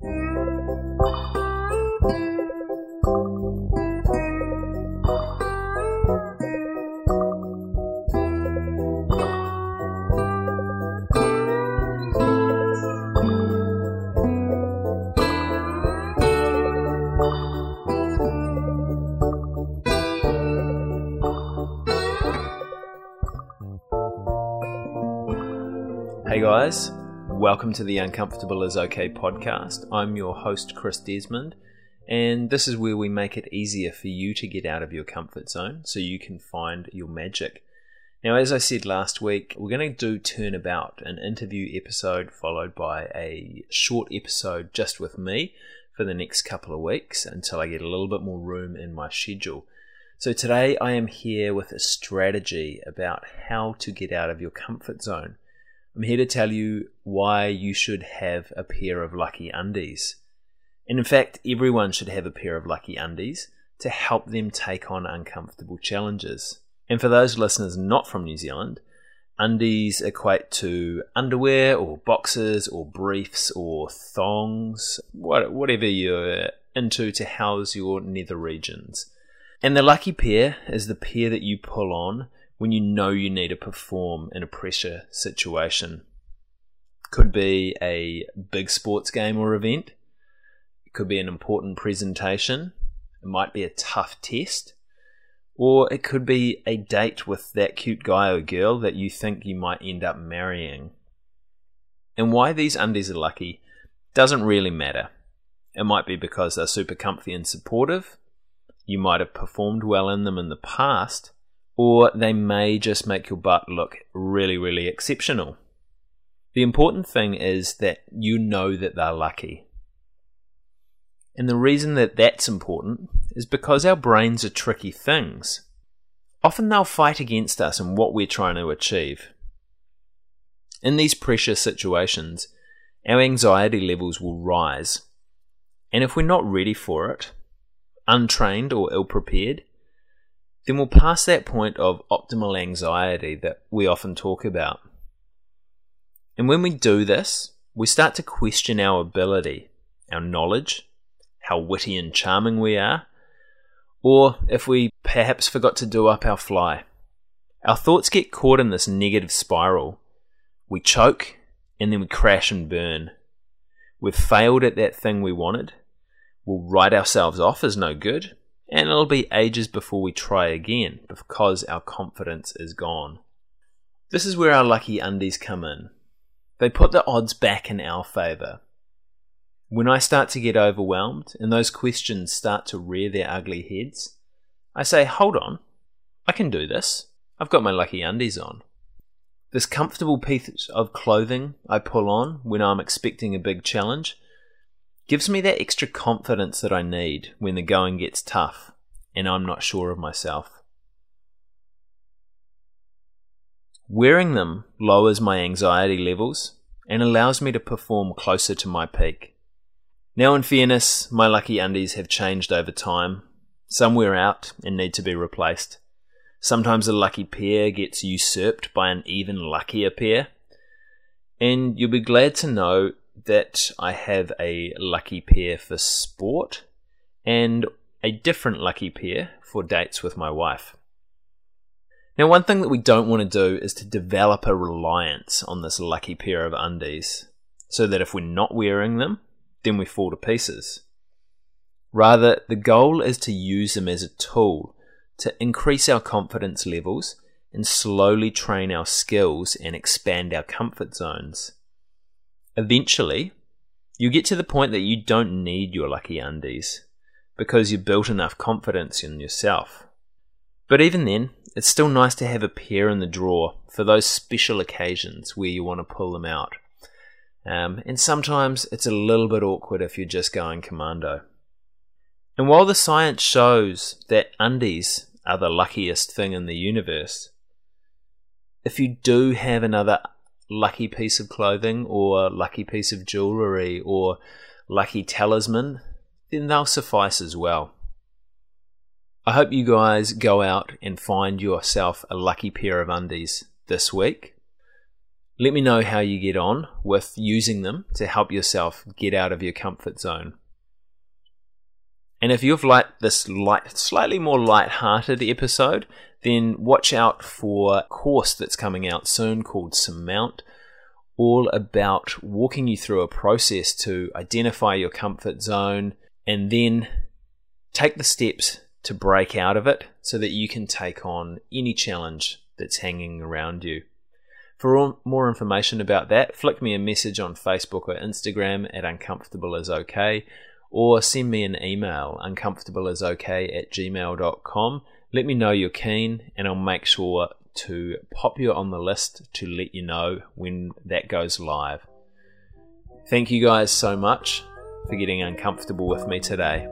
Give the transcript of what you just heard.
Hey guys, welcome to the Uncomfortable is Okay podcast. I'm your host, Chris Desmond, and this is where we make it easier for you to get out of your comfort zone so you can find your magic. Now, as I said last week, we're going to do Turnabout, an interview episode followed by a short episode just with me for the next couple of weeks until I get a little bit more room in my schedule. So, today I am here with a strategy about how to get out of your comfort zone. I'm here to tell you why you should have a pair of lucky undies. And in fact, everyone should have a pair of lucky undies to help them take on uncomfortable challenges. And for those listeners not from New Zealand, undies equate to underwear or boxers or briefs or thongs, whatever you're into to house your nether regions. And the lucky pair is the pair that you pull on when you know you need to perform in a pressure situation. Could be a big sports game or event. It could be an important presentation. It might be a tough test. Or it could be a date with that cute guy or girl that you think you might end up marrying. And why these undies are lucky doesn't really matter. It might be because they're super comfy and supportive. You might have performed well in them in the past or they may just make your butt look really, really exceptional. The important thing is that you know that they're lucky. And the reason that that's important is because our brains are tricky things. Often they'll fight against us and what we're trying to achieve. In these pressure situations, our anxiety levels will rise. And if we're not ready for it, untrained or ill prepared, then we'll pass that point of optimal anxiety that we often talk about. And when we do this, we start to question our ability, our knowledge, how witty and charming we are, or if we perhaps forgot to do up our fly. Our thoughts get caught in this negative spiral. We choke and then we crash and burn. We've failed at that thing we wanted. We'll write ourselves off as no good and it'll be ages before we try again because our confidence is gone. This is where our lucky undies come in. They put the odds back in our favour. When I start to get overwhelmed and those questions start to rear their ugly heads, I say, hold on, I can do this. I've got my lucky undies on. This comfortable piece of clothing I pull on when I'm expecting a big challenge gives me that extra confidence that I need when the going gets tough and I'm not sure of myself. Wearing them lowers my anxiety levels and allows me to perform closer to my peak. Now, in fairness, my lucky undies have changed over time. Some wear out and need to be replaced. Sometimes a lucky pair gets usurped by an even luckier pair. And you'll be glad to know that I have a lucky pair for sport and a different lucky pair for dates with my wife. Now, one thing that we don't want to do is to develop a reliance on this lucky pair of undies so that if we're not wearing them, then we fall to pieces. Rather, the goal is to use them as a tool to increase our confidence levels and slowly train our skills and expand our comfort zones. Eventually, you get to the point that you don't need your lucky undies because you've built enough confidence in yourself. But even then, it's still nice to have a pair in the drawer for those special occasions where you want to pull them out. Um, and sometimes it's a little bit awkward if you're just going commando. And while the science shows that undies are the luckiest thing in the universe, if you do have another lucky piece of clothing or lucky piece of jewelry or lucky talisman, then they'll suffice as well. I hope you guys go out and find yourself a lucky pair of undies this week. Let me know how you get on with using them to help yourself get out of your comfort zone. And if you've liked this light, slightly more light-hearted episode, then watch out for a course that's coming out soon called Surmount, all about walking you through a process to identify your comfort zone and then take the steps to break out of it so that you can take on any challenge that's hanging around you. For more information about that, flick me a message on Facebook or Instagram at uncomfortable is okay, or send me an email uncomfortableisokay at gmail.com. Let me know you're keen, and I'll make sure to pop you on the list to let you know when that goes live. Thank you guys so much for getting uncomfortable with me today.